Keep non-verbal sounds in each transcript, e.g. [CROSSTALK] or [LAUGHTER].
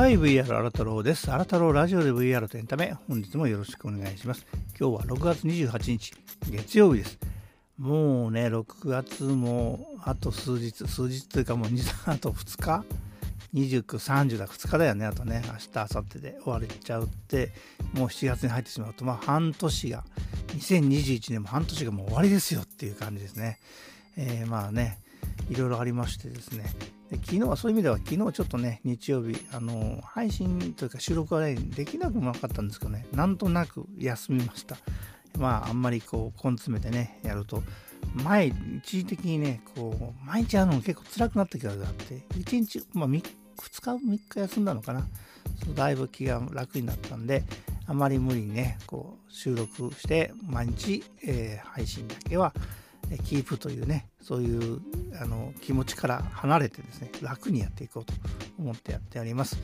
はい VR 新太郎です。新太郎ラジオで VR とエンタメ。本日もよろしくお願いします。今日は6月28日月曜日です。もうね6月もあと数日数日というかもう2あと2日？29、30だ、2日だよね、あとね、明日、明後日で終われちゃうって、もう7月に入ってしまうと、まあ半年が、2021年も半年がもう終わりですよっていう感じですね。えー、まあね、いろいろありましてですね、で昨日はそういう意味では昨日ちょっとね日曜日あの配信というか収録はできなくもなかったんですけどね。なんとなく休みました。まああんまりこう根詰めてねやると。前一時的にねこう毎日やるの結構辛くなった気があって1日、まあ、2日3日休んだのかな。だいぶ気が楽になったんであまり無理にねこう収録して毎日、えー、配信だけはキープというねそういうあの気持ちから離れてですね楽にやっていこうと思ってやっております。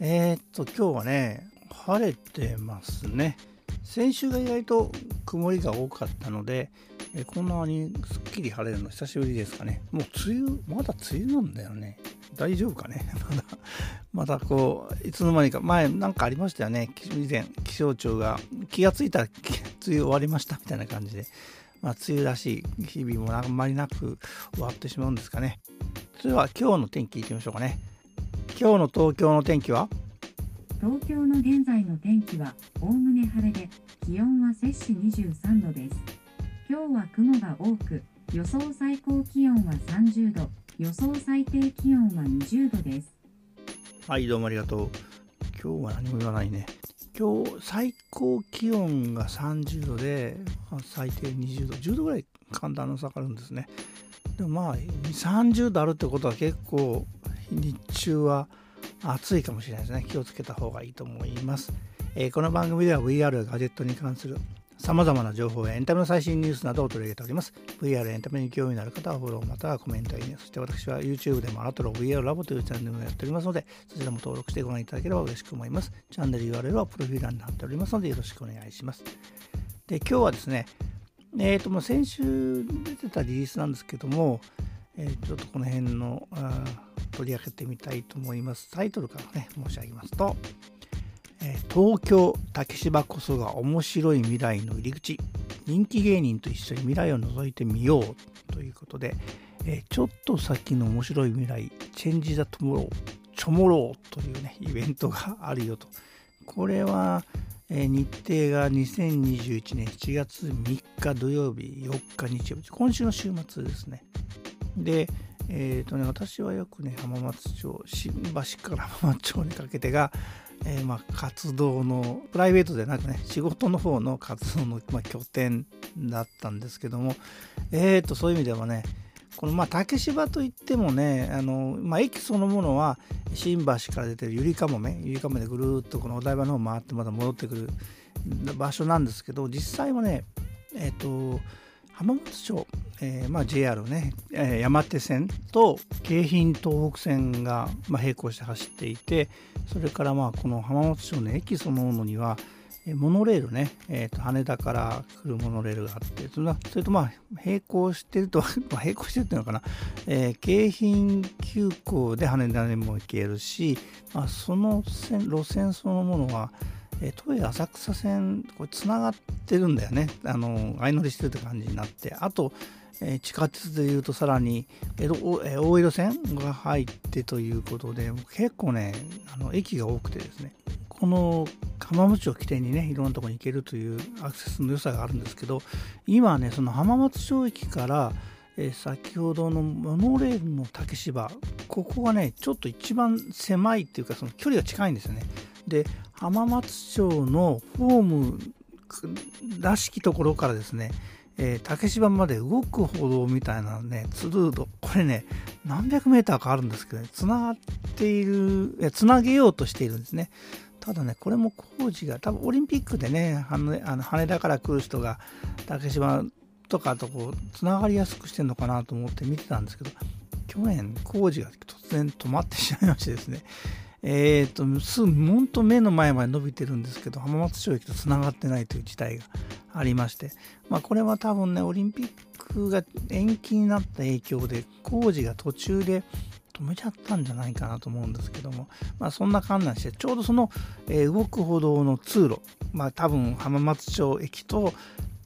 えー、っと今日はね晴れてますね。先週が意外と曇りが多かったので、えこんなにすっきり晴れるの久しぶりですかね。もう梅雨まだ梅雨なんだよね。大丈夫かね？[LAUGHS] まだまだこういつの間にか。前なんかありましたよね。以前気象庁が気がついたら梅雨終わりましたみたいな感じで。まあ、梅雨らしい日々もあんまりなく終わってしまうんですかね。それでは今日の天気いきましょうかね。今日の東京の天気は？東京の現在の天気はおおむね晴れで気温は摂氏23度です。今日は雲が多く予想最高気温は30度予想最低気温は20度です。はいどうもありがとう。今日は何も言わないね。今日最高気温が30度で最低20度10度ぐらい寒暖の下がるんですね。でもまあ30度あるってことは結構日中は暑いかもしれないですね。気をつけた方がいいと思います、えー、この番組では VR ガジェットに関する様々な情報やエンタメの最新ニュースなどを取り上げております。VR エンタメに興味のある方はフォローまたはコメントやいいね。そして私は YouTube でもアラトロ VR ラボというチャンネルをやっておりますので、そちらも登録してご覧いただければ嬉しく思います。チャンネル URL はプロフィール欄に貼っておりますのでよろしくお願いします。で、今日はですね、えっ、ー、と、もう先週出てたリリースなんですけども、えー、ちょっとこの辺の取り上げてみたいと思います。タイトルからね、申し上げますと、東京竹芝こそが面白い未来の入り口。人気芸人と一緒に未来を覗いてみようということで、ちょっと先の面白い未来チェンジ・ザ・トモローチョモローというねイベントがあるよと。これは、日程が2021年7月3日土曜日4日日曜日。今週の週末ですね。でえっ、ー、とね私はよくね浜松町新橋から浜松町にかけてが [LAUGHS] えー、まあ活動のプライベートでなくね仕事の方の活動の、まあ、拠点だったんですけどもえー、とそういう意味ではねこのまあ竹芝といってもねあの、まあ、駅そのものは新橋から出てるゆりかもめゆりかもめでぐるっとこのお台場の方回ってまた戻ってくる場所なんですけど実際はねえっ、ー、と浜松町、えーまあ、JR ね、えー、山手線と京浜東北線が、まあ、並行して走っていてそれからまあこの浜松町の駅そのものにはモノレールね、えー、と羽田から来るモノレールがあってそれとまあ並行してると、[LAUGHS] 並行してるっていうのかな、えー、京浜急行で羽田にも行けるし、まあ、その線路線そのものはえー、都営浅草線これつながってるんだよね。あの相乗りしてるって感じになって。あと、え、地下鉄でいうとさらに江戸、え、大江戸線が入ってということで結構ねあの駅が多くてですね。この浜松町を起点にねいろんなとこに行けるというアクセスの良さがあるんですけど今ねその浜松町駅からえ先ほどのモノレールの竹芝ここがねちょっと一番狭いっていうかその距離が近いんですよね。で浜松町のホームらしきところからですね、えー、竹芝まで動く歩道みたいなね、ツルード、これね、何百メーターかあるんですけどね、つながっている、いや、つなげようとしているんですね。ただね、これも工事が、多分オリンピックでね、あの羽田から来る人が竹芝とかとこう、つながりやすくしてるのかなと思って見てたんですけど、去年工事が突然止まってしまいましてですね、えーと、すぐ本当目の前まで伸びてるんですけど浜松町駅とつながってないという事態がありまして、まあ、これは多分ねオリンピックが延期になった影響で工事が途中で止めちゃったんじゃないかなと思うんですけども、まあ、そんな観覧してちょうどその、えー、動く歩道の通路、まあ、多分浜松町駅と、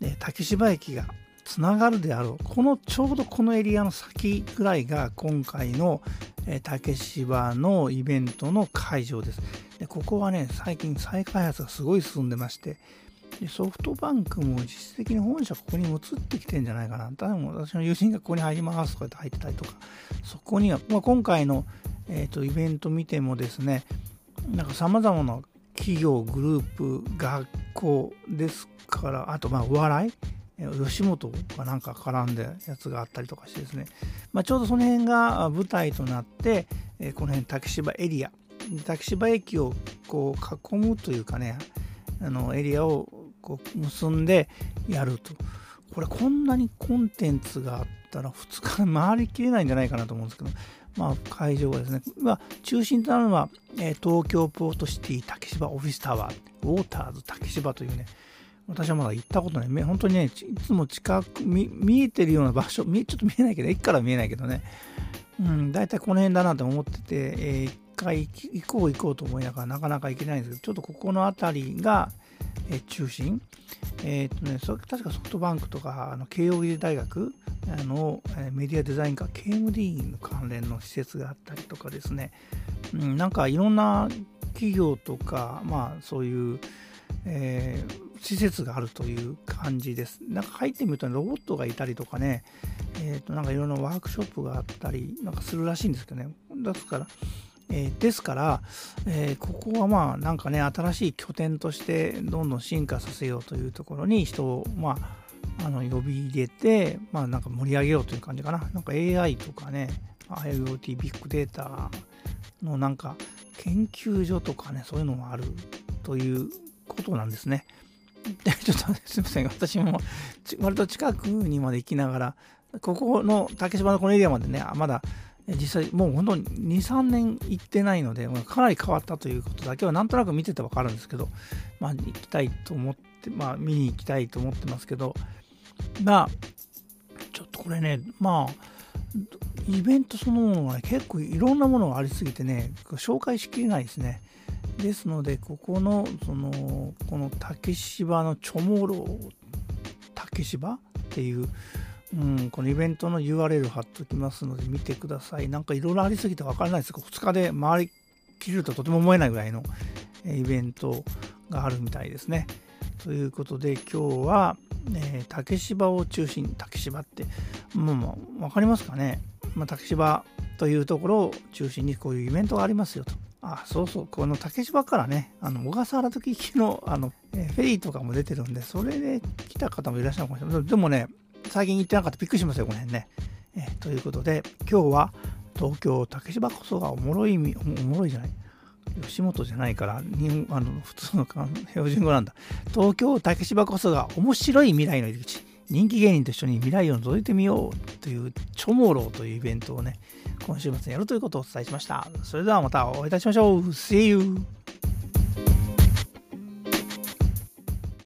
えー、竹芝駅がつながるであろうこのちょうどこのエリアの先ぐらいが今回の、え、竹芝のイベントの会場ですでここはね最近再開発がすごい進んでましてでソフトバンクも実質的に本社ここに移ってきてんじゃないかな。多分私の友人がここに入りますとかって入ってたりとか、そこには、まあ、今回の、えーと、イベント見てもですね、なんか様々な企業、グループ、学校ですから、あとまあお笑い、吉本がなんか絡んでやつがあったりとかしてですね、まあ、ちょうどその辺が舞台となって、この辺竹芝エリア、竹芝駅をこう囲むというかね、あのエリアをこう結んでやると。これこんなにコンテンツがあったら2日回りきれないんじゃないかなと思うんですけど、まあ、会場はですね、まあ、中心となるのは、東京ポートシティ竹芝オフィスタワー、ウォーターズ竹芝というね、私はまだ行ったことない。本当にね、いつも近く見、えてるような場所、ちょっと見えないけど、駅から見えないけどね、うん、大体この辺だなと思ってて、えー、一回行こう行こうと思いながらなかなか行けないんですけど、ちょっとここの辺りが、え中心、えーとね、そ確かソフトバンクとかあの慶應義塾大学あのメディアデザイン科 KMD の関連の施設があったりとかですね、うん、なんかいろんな企業とか、まあ、そういう、えー、施設があるという感じです。なんか入ってみると、ロボットがいたりとかね、えー、となんかいろんなワークショップがあったりなんかするらしいんですけどね。ですから、えー、ですから、えー、ここはまあなんかね新しい拠点としてどんどん進化させようというところに人をまああの呼び入れて、まあ、なんか盛り上げようという感じかな。なんか AI とかね、IoT ビッグデータのなんか研究所とかね、そういうのもあるということなんですね。[LAUGHS] ちょっとすみません、私も割と近くにまで行きながら、ここの竹芝のこのエリアまでね、まだ実際もう本当に2、3年行ってないので、かなり変わったということだけはなんとなく見ててわかるんですけど、まあ行きたいと思って、まあ見に行きたいと思ってますけど、まあ、ちょっとこれね、まあ、イベントそのものがね、結構いろんなものがありすぎてね、紹介しきれないですね。ですので、ここの、その、この竹芝のチョモロ竹芝？っていう、うん、このイベントの URL 貼っときますので見てください。なんかいろいろありすぎて分からないですが、2日で回りきるととても思えないぐらいのイベントがあるみたいですね。ということで今日は、えー、竹芝を中心竹芝って、もう、まあ、分かりますかね、まあ、竹芝というところを中心にこういうイベントがありますよと。あ、そうそう、この竹芝からね、あの小笠原時行きのあの、え、フェリーとかも出てるんで、それで来た方もいらっしゃるかもしれない。でもね、最近行ってなかったびっくりしますよ、この辺ね。え、ということで、今日は東京竹芝こそがおもろい、おもろいじゃない？吉本じゃないから、日あの普通の標準語なんだ。東京竹芝こそが面白い未来の入り口。人気芸人と一緒に未来を覗いてみようというチョモローというイベントをね、今週末にやるということをお伝えしました。それではまたお会いいたしましょう。See you!